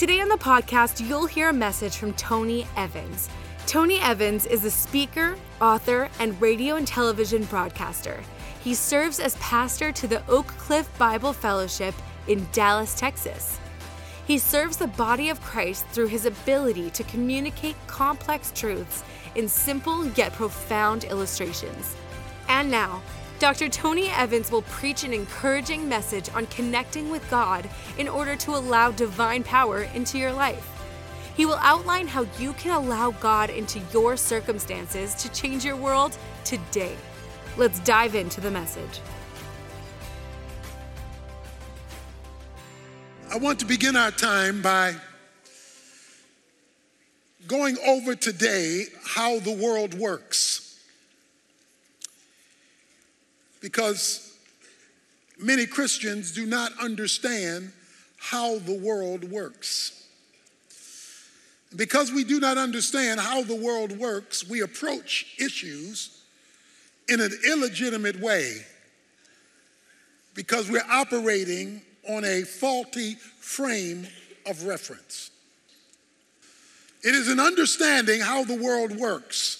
Today on the podcast, you'll hear a message from Tony Evans. Tony Evans is a speaker, author, and radio and television broadcaster. He serves as pastor to the Oak Cliff Bible Fellowship in Dallas, Texas. He serves the body of Christ through his ability to communicate complex truths in simple yet profound illustrations. And now, Dr. Tony Evans will preach an encouraging message on connecting with God in order to allow divine power into your life. He will outline how you can allow God into your circumstances to change your world today. Let's dive into the message. I want to begin our time by going over today how the world works because many Christians do not understand how the world works. Because we do not understand how the world works, we approach issues in an illegitimate way because we're operating on a faulty frame of reference. It is an understanding how the world works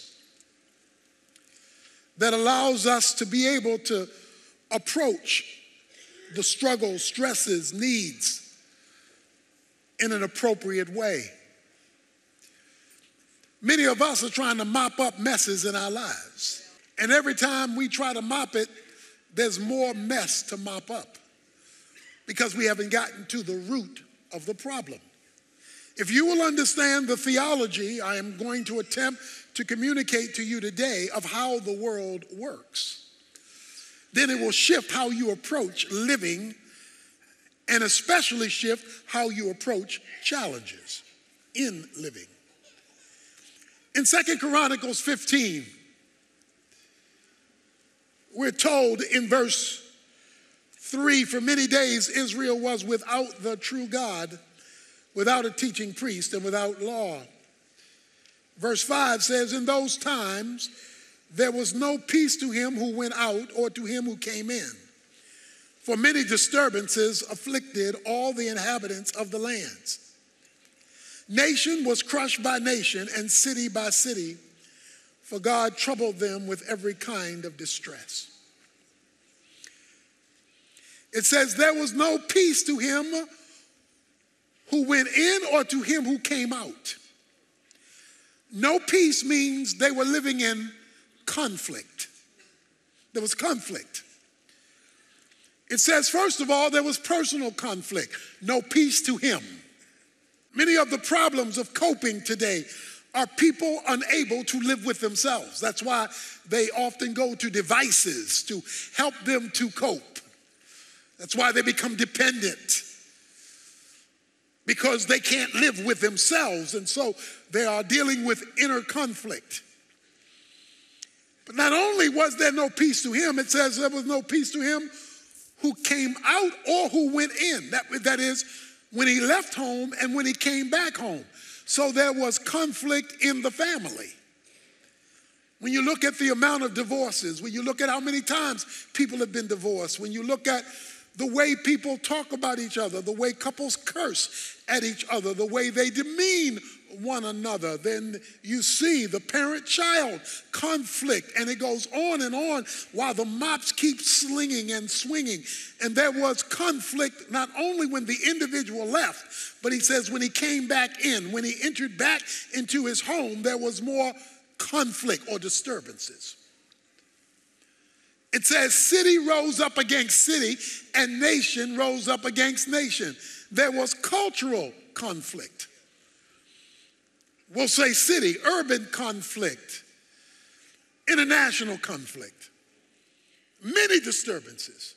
that allows us to be able to approach the struggles, stresses, needs in an appropriate way. Many of us are trying to mop up messes in our lives. And every time we try to mop it, there's more mess to mop up because we haven't gotten to the root of the problem. If you will understand the theology I am going to attempt to communicate to you today of how the world works, then it will shift how you approach living and especially shift how you approach challenges in living. In Second Chronicles 15, we're told in verse 3 For many days Israel was without the true God, without a teaching priest, and without law. Verse 5 says, In those times there was no peace to him who went out or to him who came in. For many disturbances afflicted all the inhabitants of the lands. Nation was crushed by nation and city by city, for God troubled them with every kind of distress. It says, There was no peace to him who went in or to him who came out. No peace means they were living in conflict. There was conflict. It says, first of all, there was personal conflict, no peace to him. Many of the problems of coping today are people unable to live with themselves. That's why they often go to devices to help them to cope. That's why they become dependent because they can't live with themselves. And so they are dealing with inner conflict. But not only was there no peace to him, it says there was no peace to him who came out or who went in. That, that is, when he left home and when he came back home. So there was conflict in the family. When you look at the amount of divorces, when you look at how many times people have been divorced, when you look at the way people talk about each other, the way couples curse at each other, the way they demean one another. Then you see the parent child conflict, and it goes on and on while the mops keep slinging and swinging. And there was conflict not only when the individual left, but he says when he came back in, when he entered back into his home, there was more conflict or disturbances. It says city rose up against city and nation rose up against nation. There was cultural conflict. We'll say city, urban conflict, international conflict, many disturbances.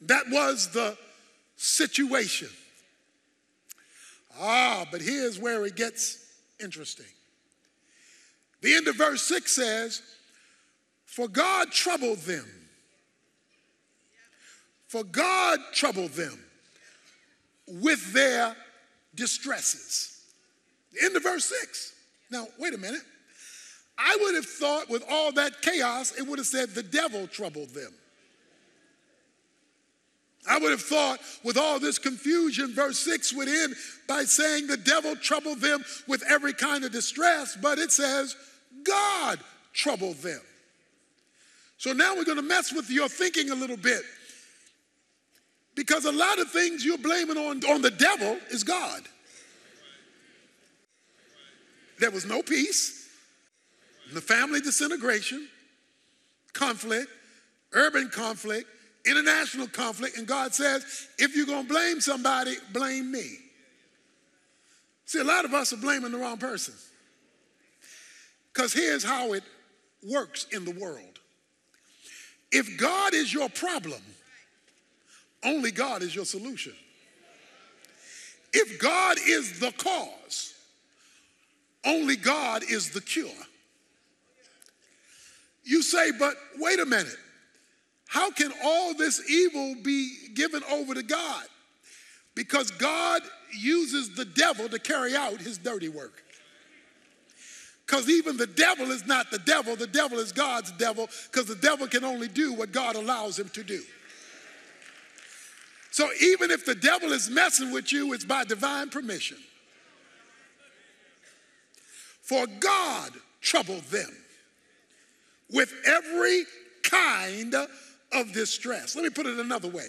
That was the situation. Ah, but here's where it gets interesting. The end of verse 6 says, For God troubled them. For God troubled them with their distresses. End of verse 6. Now, wait a minute. I would have thought with all that chaos, it would have said the devil troubled them. I would have thought with all this confusion, verse 6 would end by saying the devil troubled them with every kind of distress, but it says God troubled them. So now we're going to mess with your thinking a little bit. Because a lot of things you're blaming on, on the devil is God. There was no peace, the family disintegration, conflict, urban conflict, international conflict, and God says, if you're going to blame somebody, blame me. See, a lot of us are blaming the wrong person. Because here's how it works in the world if God is your problem, only God is your solution. If God is the cause, only God is the cure. You say, but wait a minute. How can all this evil be given over to God? Because God uses the devil to carry out his dirty work. Because even the devil is not the devil, the devil is God's devil, because the devil can only do what God allows him to do. So even if the devil is messing with you, it's by divine permission. For God troubled them with every kind of distress. Let me put it another way.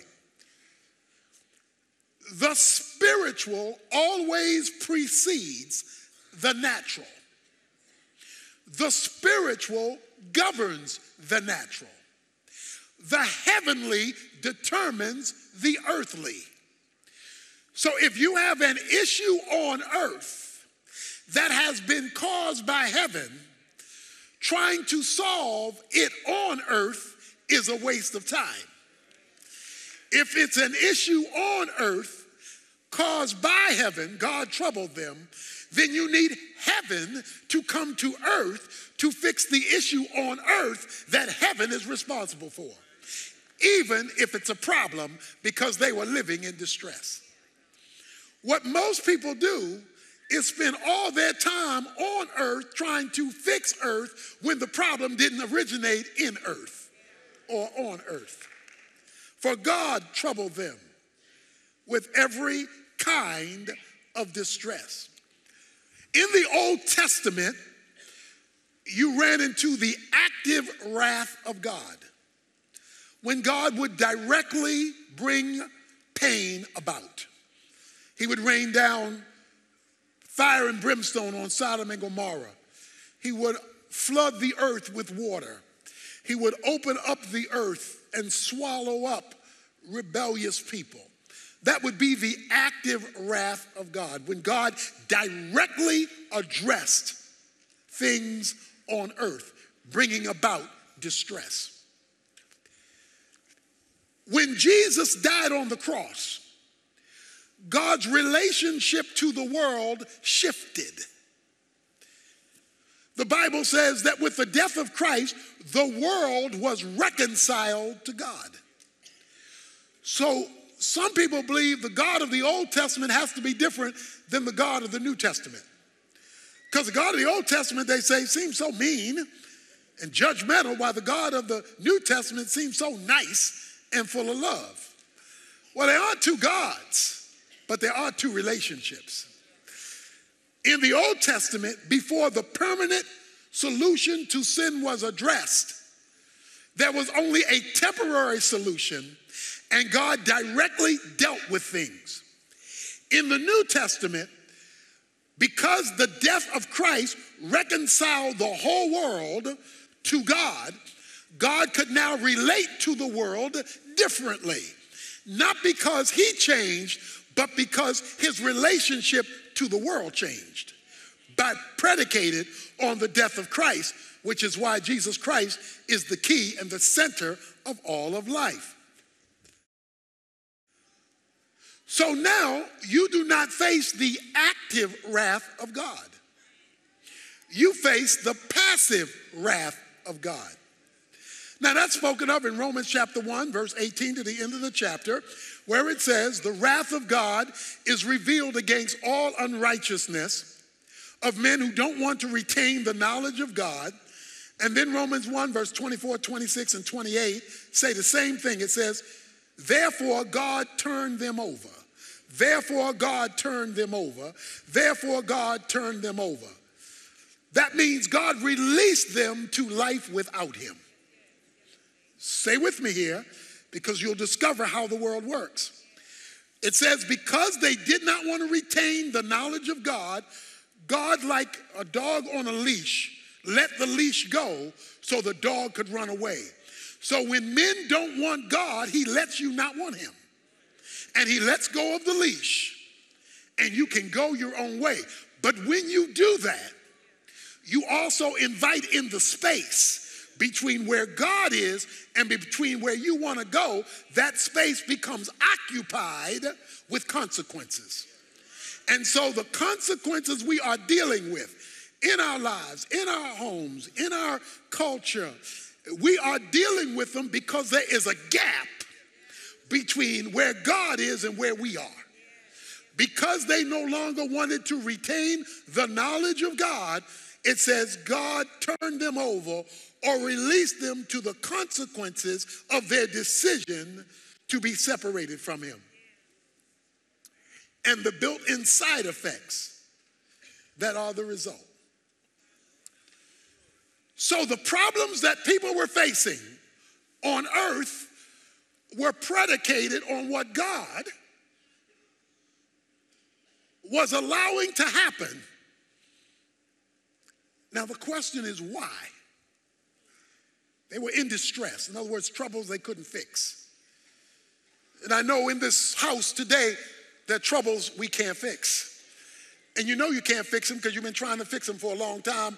The spiritual always precedes the natural. The spiritual governs the natural. The heavenly determines the earthly. So if you have an issue on earth that has been caused by heaven, trying to solve it on earth is a waste of time. If it's an issue on earth caused by heaven, God troubled them, then you need heaven to come to earth to fix the issue on earth that heaven is responsible for, even if it's a problem because they were living in distress. What most people do is spend all their time on earth trying to fix earth when the problem didn't originate in earth or on earth. For God troubled them with every kind of distress. In the Old Testament, you ran into the active wrath of God when God would directly bring pain about. He would rain down fire and brimstone on Sodom and Gomorrah. He would flood the earth with water. He would open up the earth and swallow up rebellious people. That would be the active wrath of God when God directly addressed things on earth, bringing about distress. When Jesus died on the cross, God's relationship to the world shifted. The Bible says that with the death of Christ, the world was reconciled to God. So some people believe the God of the Old Testament has to be different than the God of the New Testament. Because the God of the Old Testament, they say, seems so mean and judgmental, while the God of the New Testament seems so nice and full of love. Well, there are two gods, but there are two relationships. In the Old Testament, before the permanent solution to sin was addressed, there was only a temporary solution, and God directly dealt with things. In the New Testament, because the death of Christ reconciled the whole world to God, God could now relate to the world differently. Not because he changed, but because his relationship to the world changed, but predicated on the death of Christ, which is why Jesus Christ is the key and the center of all of life. So now you do not face the active wrath of God. You face the passive wrath of God. Now that's spoken of in Romans chapter 1, verse 18 to the end of the chapter, where it says, The wrath of God is revealed against all unrighteousness of men who don't want to retain the knowledge of God. And then Romans 1, verse 24, 26, and 28 say the same thing. It says, Therefore God turned them over. Therefore God turned them over. Therefore God turned them over. That means God released them to life without him. Stay with me here because you'll discover how the world works. It says, because they did not want to retain the knowledge of God, God, like a dog on a leash, let the leash go so the dog could run away. So when men don't want God, he lets you not want him. And he lets go of the leash, and you can go your own way. But when you do that, you also invite in the space between where God is and between where you want to go, that space becomes occupied with consequences. And so the consequences we are dealing with in our lives, in our homes, in our culture, we are dealing with them because there is a gap between where God is and where we are. Because they no longer wanted to retain the knowledge of God, it says God turned them over or released them to the consequences of their decision to be separated from Him. And the built in side effects that are the result. So the problems that people were facing on earth were predicated on what God was allowing to happen now, the question is why? They were in distress. In other words, troubles they couldn't fix. And I know in this house today, there are troubles we can't fix. And you know you can't fix them because you've been trying to fix them for a long time,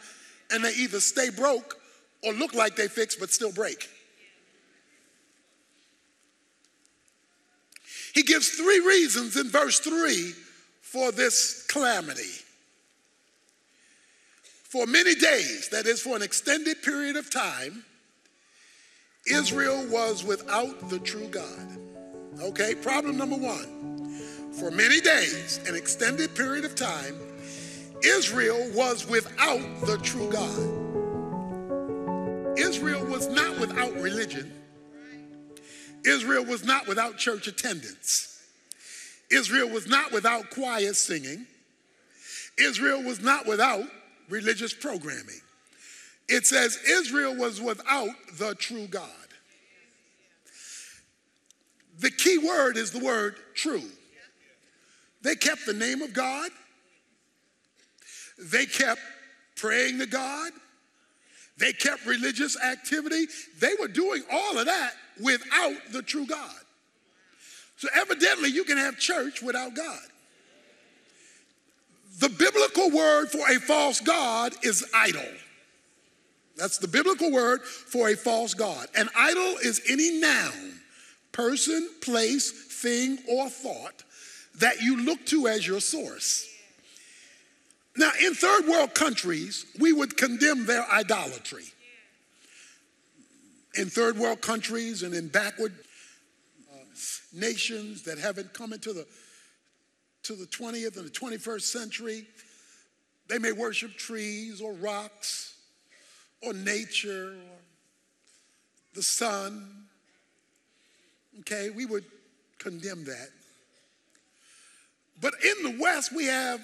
and they either stay broke or look like they fix but still break. He gives three reasons in verse 3 for this calamity. For many days, that is, for an extended period of time, Israel was without the true God. Okay, problem number one. For many days, an extended period of time, Israel was without the true God. Israel was not without religion. Israel was not without church attendance. Israel was not without choir singing. Israel was not without religious programming. It says Israel was without the true God. The key word is the word true. They kept the name of God, they kept praying to God, they kept religious activity. They were doing all of that without the true God. So, evidently, you can have church without God. The biblical word for a false God is idol. That's the biblical word for a false God. An idol is any noun, person, place, thing, or thought that you look to as your source. Now, in third world countries, we would condemn their idolatry. In third world countries and in backward uh, nations that haven't come into the to the 20th and the 21st century, they may worship trees or rocks or nature or the sun. Okay, we would condemn that. But in the West, we have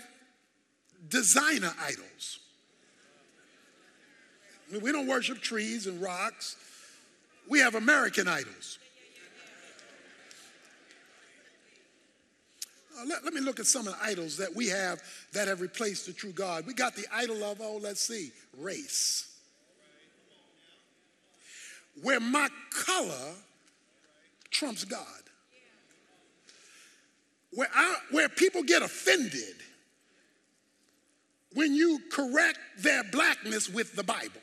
designer idols. I mean, we don't worship trees and rocks, we have American idols. Uh, let, let me look at some of the idols that we have that have replaced the true God. We got the idol of, oh, let's see, race. Where my color trumps God. Where, I, where people get offended when you correct their blackness with the Bible.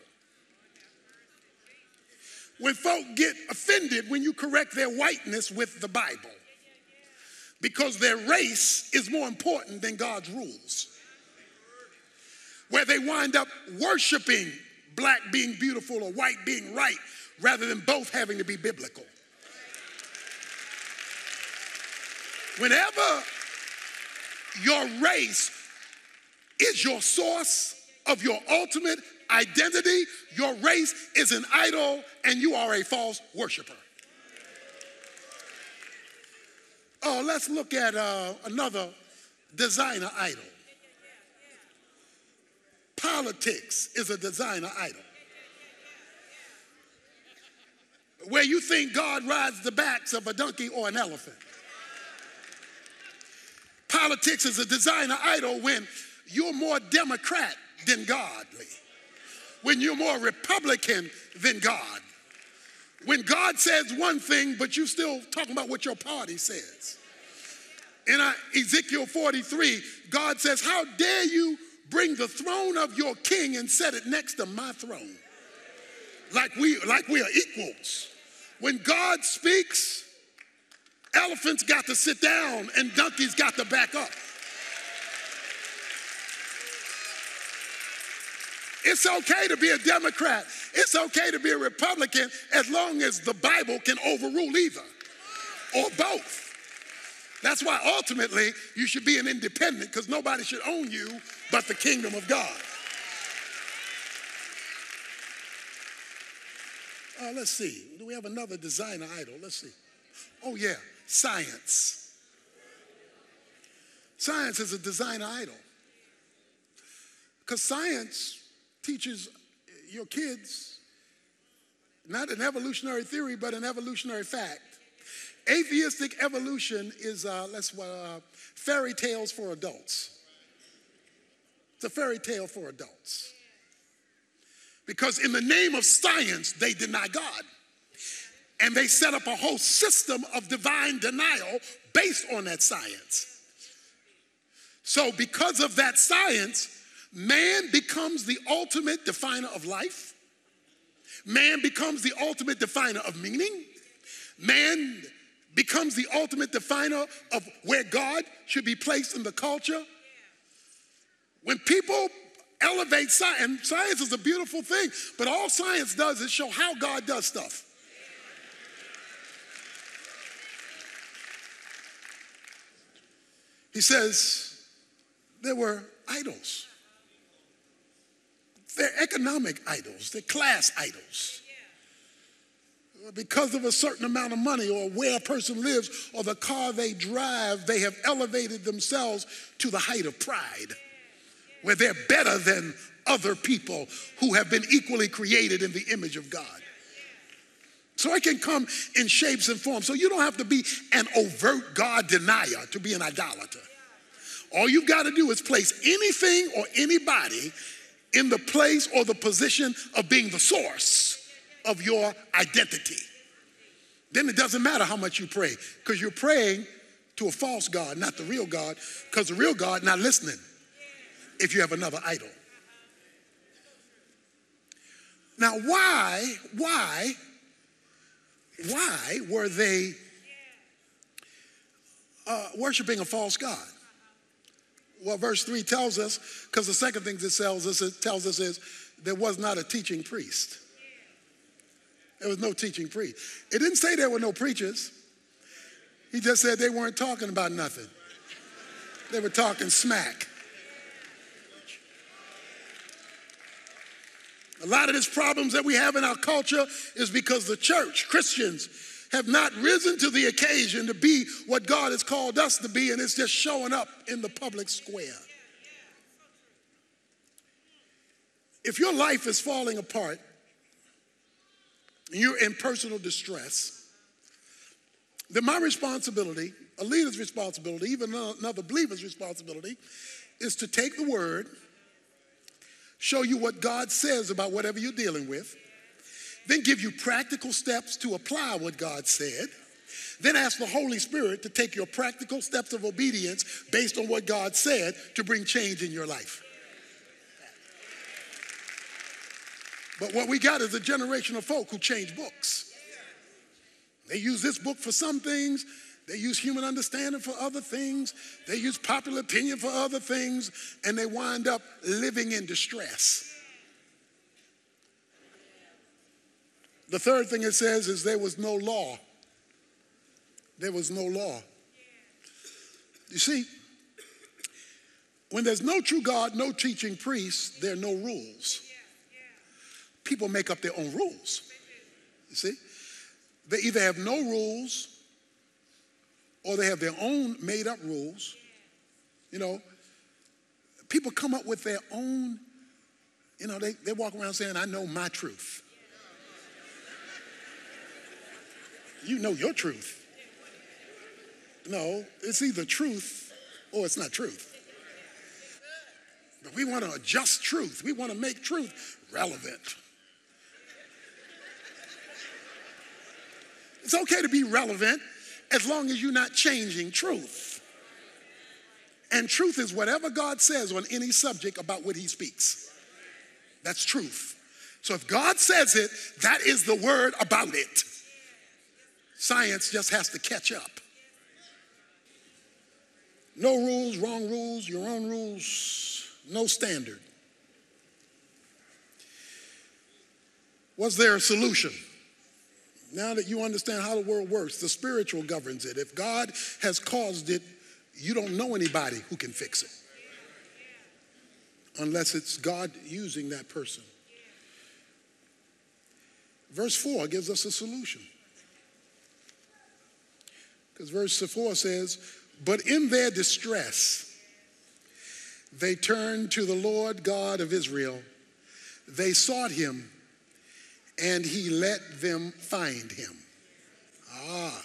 When folk get offended when you correct their whiteness with the Bible because their race is more important than God's rules. Where they wind up worshiping black being beautiful or white being right rather than both having to be biblical. Whenever your race is your source of your ultimate identity, your race is an idol and you are a false worshiper. Oh, let's look at uh, another designer idol. Politics is a designer idol. Where you think God rides the backs of a donkey or an elephant. Politics is a designer idol when you're more Democrat than godly, when you're more Republican than God, when God says one thing, but you're still talking about what your party says. In uh, Ezekiel 43, God says, How dare you bring the throne of your king and set it next to my throne? Like we, like we are equals. When God speaks, elephants got to sit down and donkeys got to back up. It's okay to be a Democrat. It's okay to be a Republican as long as the Bible can overrule either or both. That's why ultimately you should be an independent because nobody should own you but the kingdom of God. Uh, let's see. Do we have another designer idol? Let's see. Oh, yeah, science. Science is a designer idol. Because science teaches your kids not an evolutionary theory, but an evolutionary fact. Atheistic evolution is, uh, let's, uh, fairy tales for adults. It's a fairy tale for adults. Because in the name of science, they deny God. And they set up a whole system of divine denial based on that science. So, because of that science, man becomes the ultimate definer of life. Man becomes the ultimate definer of meaning. Man becomes the ultimate definer of where God should be placed in the culture. When people elevate science, and science is a beautiful thing, but all science does is show how God does stuff. He says there were idols. They're economic idols, they're class idols. Because of a certain amount of money or where a person lives or the car they drive, they have elevated themselves to the height of pride, where they're better than other people who have been equally created in the image of God. So it can come in shapes and forms. So you don't have to be an overt God denier to be an idolater. All you've got to do is place anything or anybody in the place or the position of being the source of your identity. Then it doesn't matter how much you pray because you're praying to a false God, not the real God, because the real God not listening if you have another idol. Now, why, why, why were they uh, worshiping a false God? Well, verse 3 tells us, because the second thing it tells us, it tells us is there was not a teaching priest. There was no teaching priest. It didn't say there were no preachers. He just said they weren't talking about nothing. They were talking smack. A lot of these problems that we have in our culture is because the church, Christians, have not risen to the occasion to be what God has called us to be, and it's just showing up in the public square. If your life is falling apart you're in personal distress, then my responsibility, a leader's responsibility, even another believer's responsibility, is to take the word, show you what God says about whatever you're dealing with then give you practical steps to apply what God said. Then ask the Holy Spirit to take your practical steps of obedience based on what God said to bring change in your life. But what we got is a generation of folk who change books. They use this book for some things, They use human understanding for other things. They use popular opinion for other things, and they wind up living in distress. The third thing it says is there was no law. There was no law. You see, when there's no true God, no teaching priest, there are no rules. People make up their own rules. You see? They either have no rules or they have their own made up rules. You know, people come up with their own, you know, they, they walk around saying, I know my truth. You know your truth. No, it's either truth or it's not truth. But we want to adjust truth. We want to make truth relevant. It's okay to be relevant as long as you're not changing truth. And truth is whatever God says on any subject about what he speaks. That's truth. So if God says it, that is the word about it. Science just has to catch up. No rules, wrong rules, your own rules, no standard. Was there a solution? Now that you understand how the world works, the spiritual governs it. If God has caused it, you don't know anybody who can fix it unless it's God using that person. Verse 4 gives us a solution. Because verse 4 says, But in their distress, they turned to the Lord God of Israel. They sought him and he let them find him. Ah.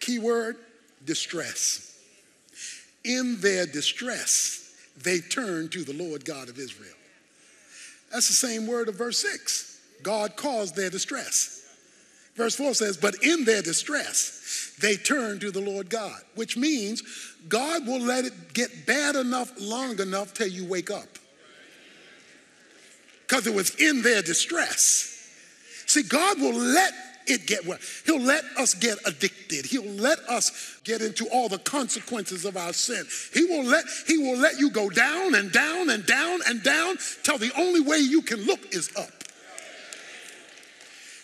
Keyword distress. In their distress, they turned to the Lord God of Israel. That's the same word of verse 6. God caused their distress. Verse 4 says, But in their distress, they turn to the Lord God, which means God will let it get bad enough long enough till you wake up because it was in their distress. See, God will let it get well. He'll let us get addicted. He'll let us get into all the consequences of our sin. He will let he will let you go down and down and down and down till the only way you can look is up.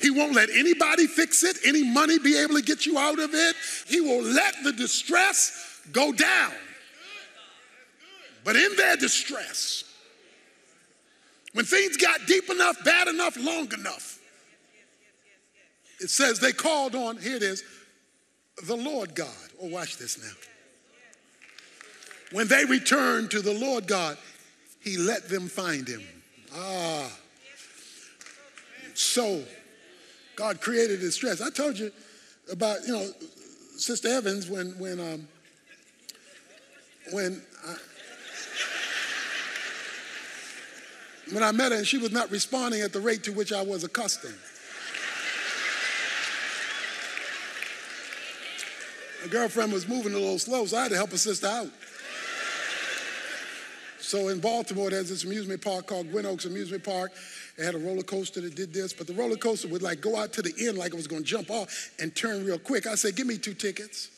He won't let anybody fix it, any money be able to get you out of it. He will let the distress go down. But in their distress, when things got deep enough, bad enough, long enough, it says they called on, here it is, the Lord God. Oh, watch this now. When they returned to the Lord God, he let them find him. Ah. So, God created stress. I told you about, you know, Sister Evans when, when, um, when I, when I met her and she was not responding at the rate to which I was accustomed. My girlfriend was moving a little slow, so I had to help her sister out. So in Baltimore, there's this amusement park called Gwynn Oaks Amusement Park. It had a roller coaster that did this, but the roller coaster would like go out to the end like it was to jump off and turn real quick. I said, "Give me two tickets."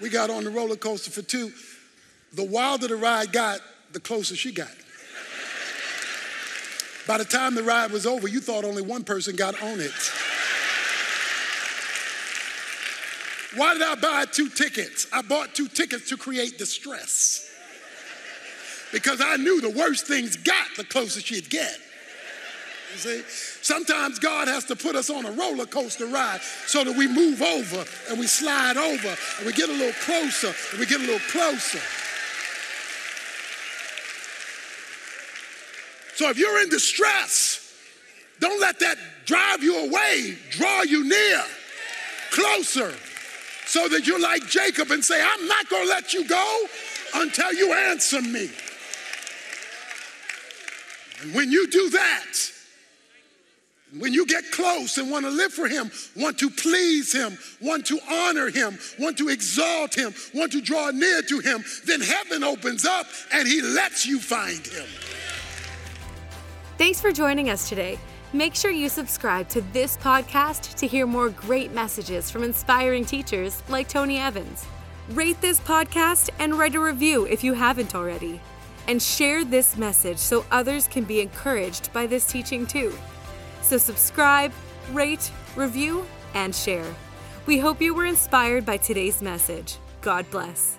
we got on the roller coaster for two. The wilder the ride got, the closer she got. By the time the ride was over, you thought only one person got on it. Why did I buy two tickets? I bought two tickets to create distress. Because I knew the worse things got, the closer she'd get. You see? Sometimes God has to put us on a roller coaster ride so that we move over and we slide over and we get a little closer and we get a little closer. So if you're in distress, don't let that drive you away, draw you near, closer, so that you're like Jacob and say, I'm not going to let you go until you answer me. And when you do that, when you get close and want to live for Him, want to please Him, want to honor Him, want to exalt Him, want to draw near to Him, then heaven opens up and He lets you find Him. Thanks for joining us today. Make sure you subscribe to this podcast to hear more great messages from inspiring teachers like Tony Evans. Rate this podcast and write a review if you haven't already. And share this message so others can be encouraged by this teaching too. So, subscribe, rate, review, and share. We hope you were inspired by today's message. God bless.